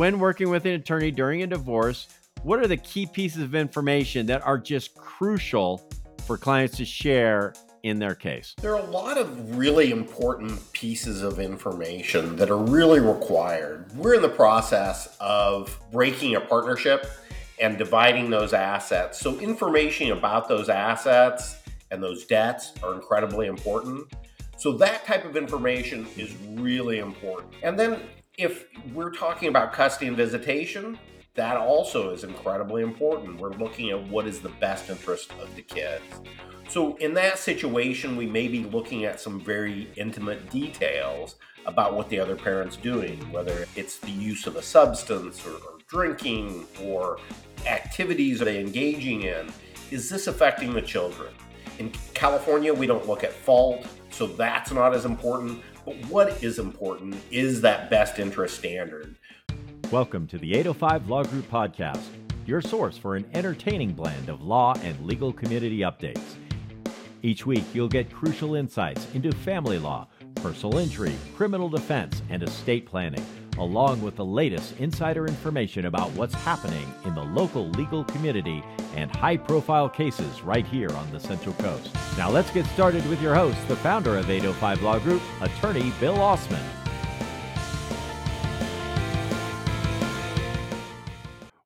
when working with an attorney during a divorce, what are the key pieces of information that are just crucial for clients to share in their case? There are a lot of really important pieces of information that are really required. We're in the process of breaking a partnership and dividing those assets. So, information about those assets and those debts are incredibly important. So, that type of information is really important. And then, if we're talking about custody and visitation, that also is incredibly important. We're looking at what is the best interest of the kids. So, in that situation, we may be looking at some very intimate details about what the other parent's doing, whether it's the use of a substance or, or drinking or activities are they engaging in. Is this affecting the children? In California, we don't look at fault, so that's not as important. But what is important is that best interest standard. Welcome to the 805 Law Group Podcast, your source for an entertaining blend of law and legal community updates. Each week, you'll get crucial insights into family law, personal injury, criminal defense, and estate planning, along with the latest insider information about what's happening in the local legal community and high profile cases right here on the Central Coast. Now, let's get started with your host, the founder of 805 Law Group, attorney Bill Osman.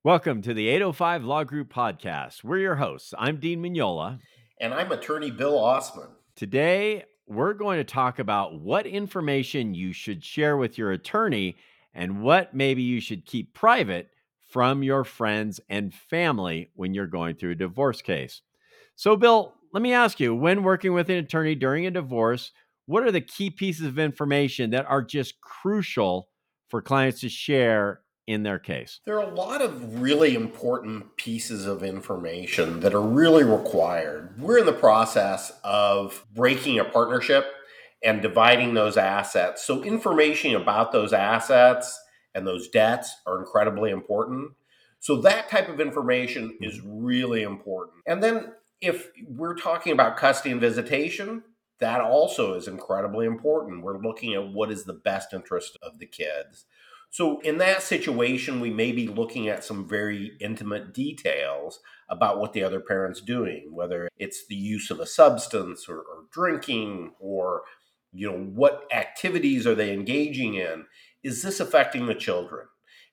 Welcome to the 805 Law Group podcast. We're your hosts. I'm Dean Mignola. And I'm attorney Bill Osman. Today, we're going to talk about what information you should share with your attorney and what maybe you should keep private from your friends and family when you're going through a divorce case. So, Bill, let me ask you when working with an attorney during a divorce, what are the key pieces of information that are just crucial for clients to share in their case? There are a lot of really important pieces of information that are really required. We're in the process of breaking a partnership and dividing those assets. So, information about those assets and those debts are incredibly important. So, that type of information mm-hmm. is really important. And then, if we're talking about custody and visitation, that also is incredibly important. We're looking at what is the best interest of the kids. So, in that situation, we may be looking at some very intimate details about what the other parent's doing, whether it's the use of a substance or, or, drinking or you know what activities are they engaging in? Is this affecting the children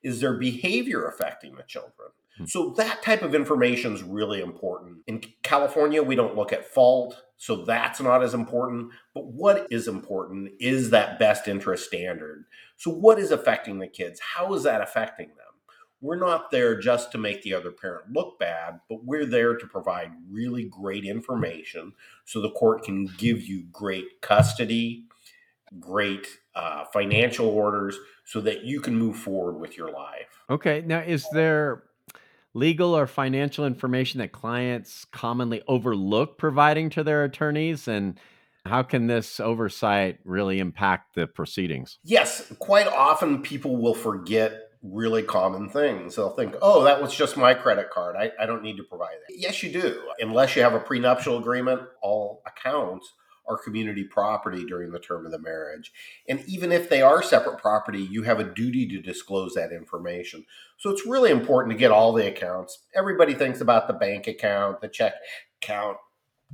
is their behavior affecting the children Hmm. So that type of information is really important. In California, we don't look at fault, so that's not as important. But what is important is that best interest standard. So what is affecting the kids? How is that affecting them? We're not there just to make the other parent look bad, but we're there to provide really great information so the court can give you great custody, great uh, financial orders, so that you can move forward with your life. Okay. Now, is there legal or financial information that clients commonly overlook providing to their attorneys? And how can this oversight really impact the proceedings? Yes, quite often people will forget really common things. They'll think, oh, that was just my credit card. I, I don't need to provide that. Yes, you do. Unless you have a prenuptial agreement, all accounts are community property during the term of the marriage. And even if they are separate property, you have a duty to disclose that information. So it's really important to get all the accounts. Everybody thinks about the bank account, the check account.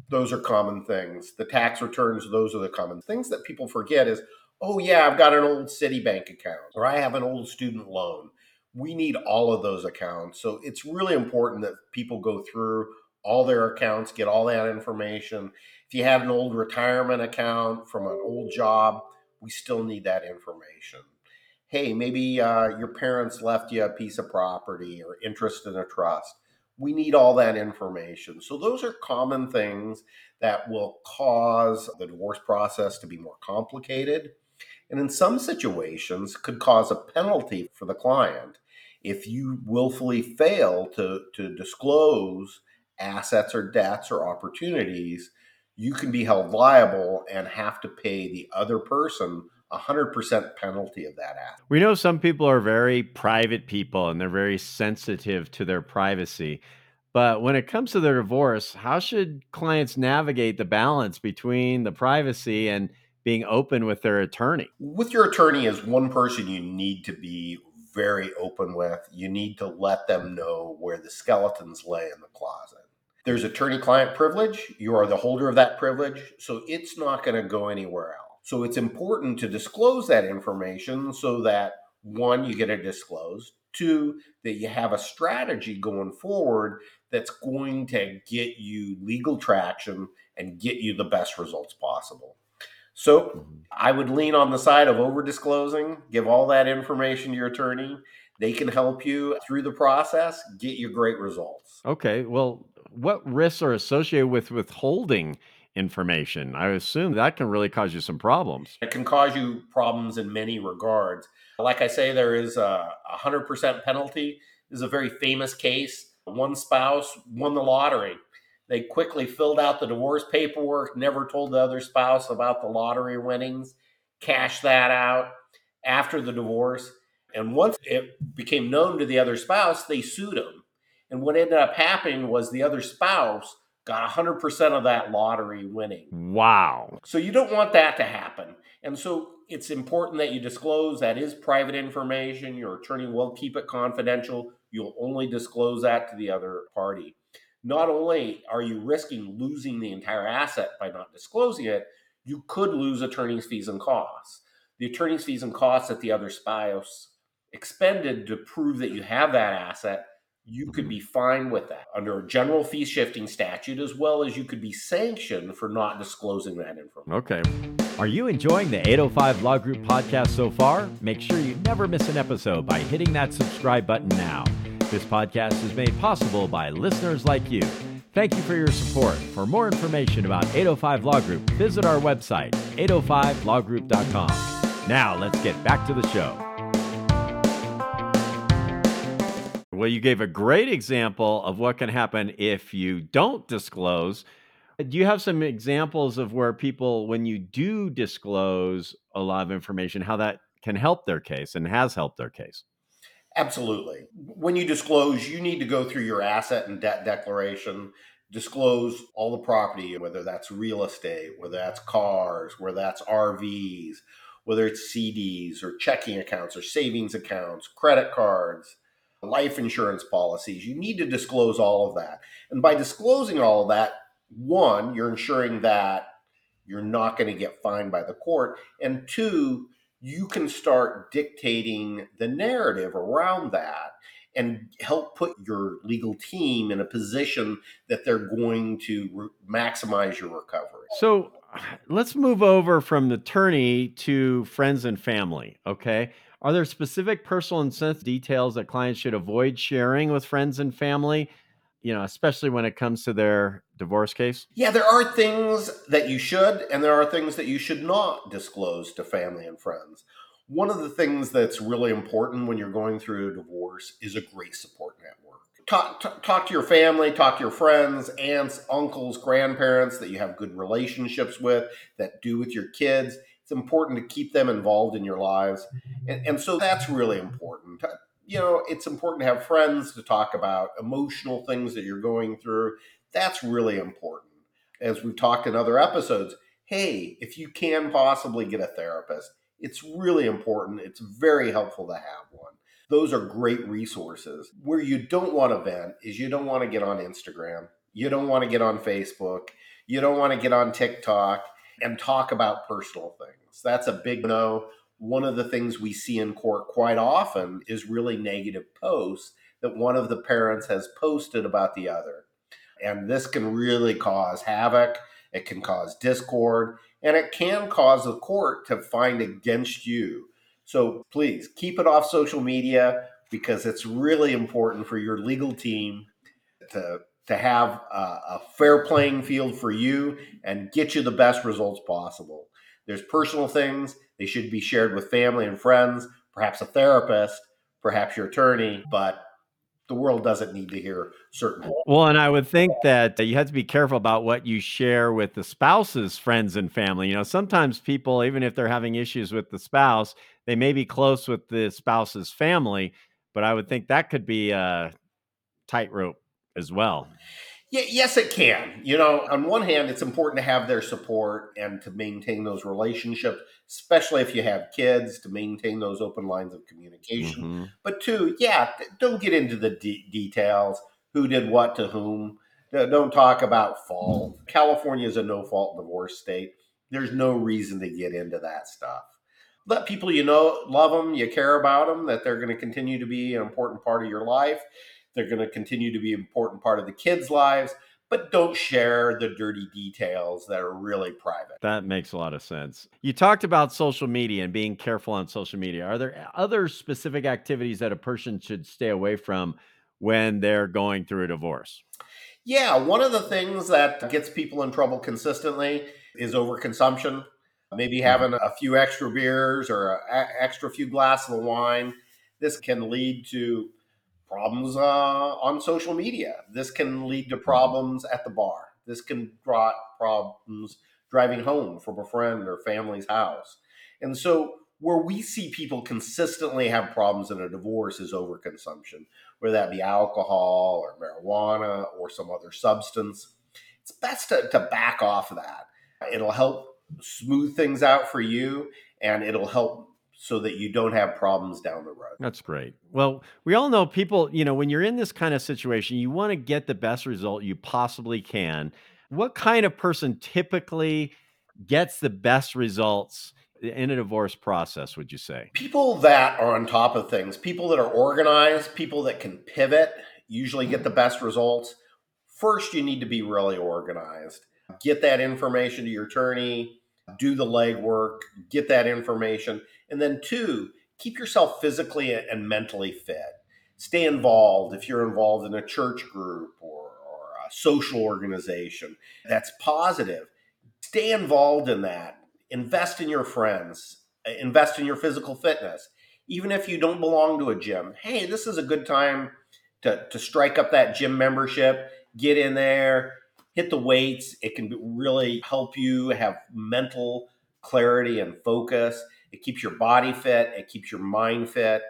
Those are common things. The tax returns, those are the common things that people forget is, oh yeah, I've got an old Citibank account or I have an old student loan. We need all of those accounts. So it's really important that people go through all their accounts, get all that information. If you have an old retirement account from an old job, we still need that information. Hey, maybe uh, your parents left you a piece of property or interest in a trust. We need all that information. So, those are common things that will cause the divorce process to be more complicated. And in some situations, could cause a penalty for the client if you willfully fail to, to disclose assets or debts or opportunities, you can be held liable and have to pay the other person a 100% penalty of that act. We know some people are very private people and they're very sensitive to their privacy. But when it comes to their divorce, how should clients navigate the balance between the privacy and being open with their attorney? With your attorney as one person, you need to be very open with. You need to let them know where the skeletons lay in the closet. There's attorney client privilege. You are the holder of that privilege, so it's not going to go anywhere else. So it's important to disclose that information so that one, you get it disclosed, two, that you have a strategy going forward that's going to get you legal traction and get you the best results possible. So mm-hmm. I would lean on the side of over disclosing, give all that information to your attorney. They can help you through the process, get you great results. Okay. Well, what risks are associated with withholding information? I assume that can really cause you some problems. It can cause you problems in many regards. Like I say, there is a 100% penalty. This is a very famous case. One spouse won the lottery. They quickly filled out the divorce paperwork, never told the other spouse about the lottery winnings, cashed that out after the divorce. And once it became known to the other spouse, they sued him. And what ended up happening was the other spouse got 100% of that lottery winning. Wow. So you don't want that to happen. And so it's important that you disclose that is private information. Your attorney will keep it confidential. You'll only disclose that to the other party. Not only are you risking losing the entire asset by not disclosing it, you could lose attorney's fees and costs. The attorney's fees and costs that the other spouse expended to prove that you have that asset you could mm-hmm. be fine with that under a general fee shifting statute, as well as you could be sanctioned for not disclosing that information. Okay. Are you enjoying the 805 Law Group podcast so far? Make sure you never miss an episode by hitting that subscribe button now. This podcast is made possible by listeners like you. Thank you for your support. For more information about 805 Law Group, visit our website, 805lawgroup.com. Now, let's get back to the show. Well, you gave a great example of what can happen if you don't disclose. Do you have some examples of where people, when you do disclose a lot of information, how that can help their case and has helped their case? Absolutely. When you disclose, you need to go through your asset and debt declaration, disclose all the property, whether that's real estate, whether that's cars, whether that's RVs, whether it's CDs or checking accounts or savings accounts, credit cards life insurance policies. You need to disclose all of that. And by disclosing all of that, one, you're ensuring that you're not going to get fined by the court. And two, you can start dictating the narrative around that and help put your legal team in a position that they're going to re- maximize your recovery. So let's move over from the attorney to friends and family. Okay. Are there specific personal and sensitive details that clients should avoid sharing with friends and family? You know, especially when it comes to their divorce case? Yeah, there are things that you should, and there are things that you should not disclose to family and friends. One of the things that's really important when you're going through a divorce is a great support network. Talk, talk, talk to your family, talk to your friends, aunts, uncles, grandparents that you have good relationships with, that do with your kids it's important to keep them involved in your lives. Mm-hmm. And, and so that's really important. Uh, you know, it's important to have friends to talk about emotional things that you're going through. That's really important. As we've talked in other episodes, hey, if you can possibly get a therapist, it's really important. It's very helpful to have one. Those are great resources. Where you don't want to vent is you don't want to get on Instagram. You don't want to get on Facebook. You don't want to get on TikTok and talk about personal things. That's a big no. One of the things we see in court quite often is really negative posts that one of the parents has posted about the other. And this can really cause havoc, it can cause discord, and it can cause the court to find against you. So please keep it off social media because it's really important for your legal team to to have a, a, fair playing field for you and get you the best results possible. There's personal things, they should be shared with family and friends, perhaps a therapist, perhaps your attorney, but the world doesn't need to hear certain. Well, and I would think that you have to be careful about what you share with the spouse's friends and family. You know, sometimes people, even if they're having issues with the spouse, they may be close with the spouse's family, but I would think that could be a tightrope as well. Yeah, yes, it can. You know, on one hand, it's important to have their support and to maintain those relationships, especially if you have kids, to maintain those open lines of communication. Mm-hmm. But two, yeah, don't get into the de- details who did what to whom. Don't talk about fault. California is a no fault divorce state. There's no reason to get into that stuff. Let people you know love them, you care about them, that they're going to continue to be an important part of your life they're going to continue to be an important part of the kids' lives, but don't share the dirty details that are really private. That makes a lot of sense. You talked about social media and being careful on social media. Are there other specific activities that a person should stay away from when they're going through a divorce? Yeah, one of the things that gets people in trouble consistently is overconsumption. Maybe mm-hmm. having a few extra beers or an extra few glasses of wine. This can lead to problems uh, on social media. This can lead to problems at the bar. This can draw problems driving home from a friend or family's house. And so, where we see people consistently have problems in a divorce is overconsumption, whether that be alcohol or marijuana or some other substance. It's best to, to back off of that. It'll help smooth things out for you and it'll help so that you don't have problems down the road. That's great. Well, we all know people, you know, when you're in this kind of situation, you want to get the best result you possibly can. What kind of person typically gets the best results in a divorce process, would you say? People that are on top of things, people that are organized, people that can pivot, usually get the best results. First, you need to be really organized. Get that information to your attorney, do the legwork, get that information and then two, keep yourself physically and mentally fit. Stay involved if you're involved in a church group or, or a social organization that's positive. Stay involved in that. Invest in your friends, invest in your physical fitness. Even if you don't belong to a gym, hey, this is a good time to, to strike up that gym membership, get in there, hit the weights. It can really help you have mental clarity and focus. It keeps your body fit. It keeps your mind fit.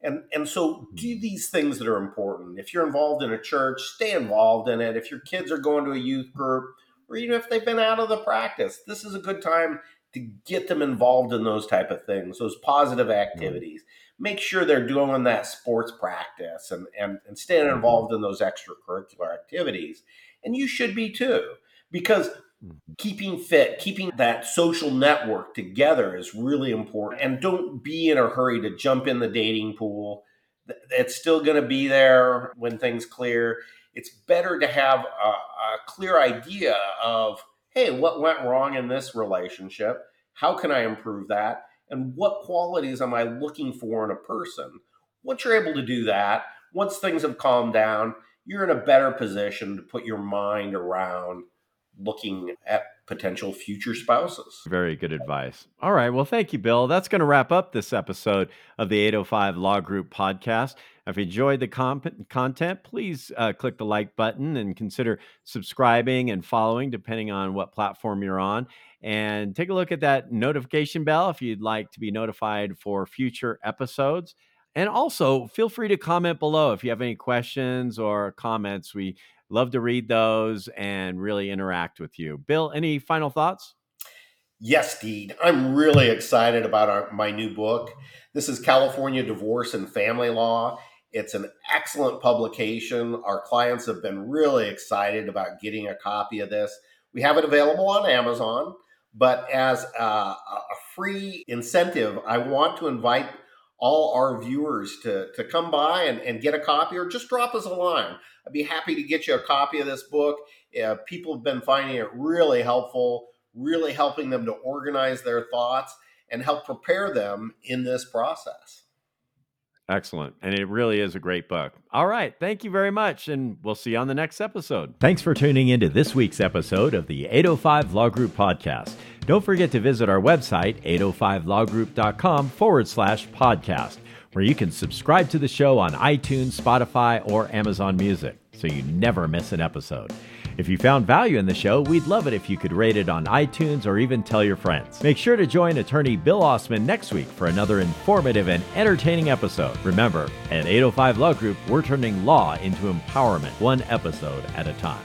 And, and so do mm-hmm. these things that are important. If you're involved in a church, stay involved in it. If your kids are going to a youth group, or even if they've been out of the practice, this is a good time to get them involved in those type of things, those positive mm-hmm. activities. Make sure they're doing that sports practice and, and, and staying mm-hmm. involved in those extracurricular activities. And you should be too, because. Mm-hmm. Keeping fit, keeping that social network together is really important. And don't be in a hurry to jump in the dating pool. It's still going to be there when things clear. It's better to have a, a clear idea of, hey, what went wrong in this relationship? How can I improve that? And what qualities am I looking for in a person? Once you're able to do that, once things have calmed down, you're in a better position to put your mind around looking at potential future spouses. Very good advice. All right. Well, thank you, Bill. That's going to wrap up this episode of the 805 Law Group podcast. If you enjoyed the comp- content, please uh, click the like button and consider subscribing and following, depending on what platform you're on. And take a look at that notification bell if you'd like to be notified for future episodes. And also, feel free to comment below if you have any questions or comments. We Love to read those and really interact with you. Bill, any final thoughts? Yes, Dean. I'm really excited about our, my new book. This is California Divorce and Family Law. It's an excellent publication. Our clients have been really excited about getting a copy of this. We have it available on Amazon, but as a, a free incentive, I want to invite all our viewers to, to come by and, and get a copy or just drop us a line. I'd be happy to get you a copy of this book. Uh, people have been finding it really helpful, really helping them to organize their thoughts and help prepare them in this process. Excellent. And it really is a great book. All right. Thank you very much. And we'll see you on the next episode. Thanks for tuning into this week's episode of the 805 Law Group Podcast. Don't forget to visit our website, 805lawgroup.com forward slash podcast, where you can subscribe to the show on iTunes, Spotify, or Amazon Music so you never miss an episode. If you found value in the show, we'd love it if you could rate it on iTunes or even tell your friends. Make sure to join attorney Bill Osman next week for another informative and entertaining episode. Remember, at 805 Law Group, we're turning law into empowerment, one episode at a time.